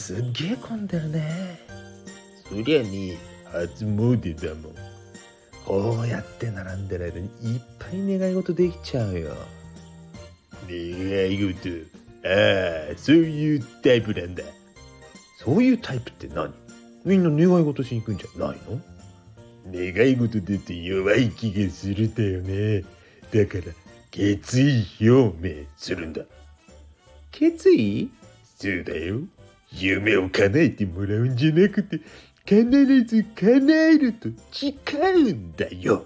すっげえ混んでるね。そりゃね初詣だもん。こうやって並んでる間にいっぱい願い事できちゃうよ。願い事。ああそういうタイプなんだ。そういうタイプって何？みんな願い事しに行くんじゃないの？願い事出て弱い気がするだよね。だから決意表明するんだ。決意？そうだよ。夢を叶えてもらうんじゃなくて必ず叶えると誓うんだよ。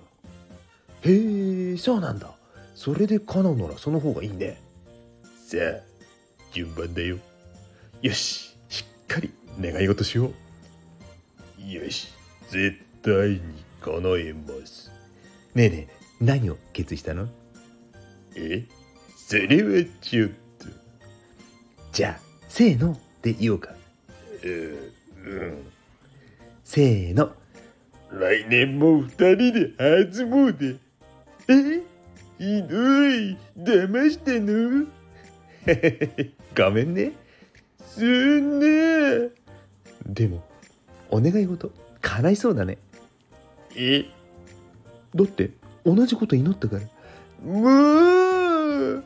へえそうなんだ。それで叶うならその方がいいね。さあ順番だよ。よししっかり願い事しよう。よし絶対に叶えます。ねえねえ何を決意したの？えそれはちょっと。じゃあせーので言おうか。ううん。せーの。来年も二人で初詣え？ひどい。騙したのごめんね。すんねでもお願い事叶いそうだね。え？だって同じこと祈ったから。もう。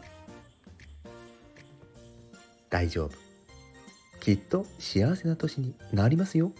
大丈夫きっと幸せな年になりますよ。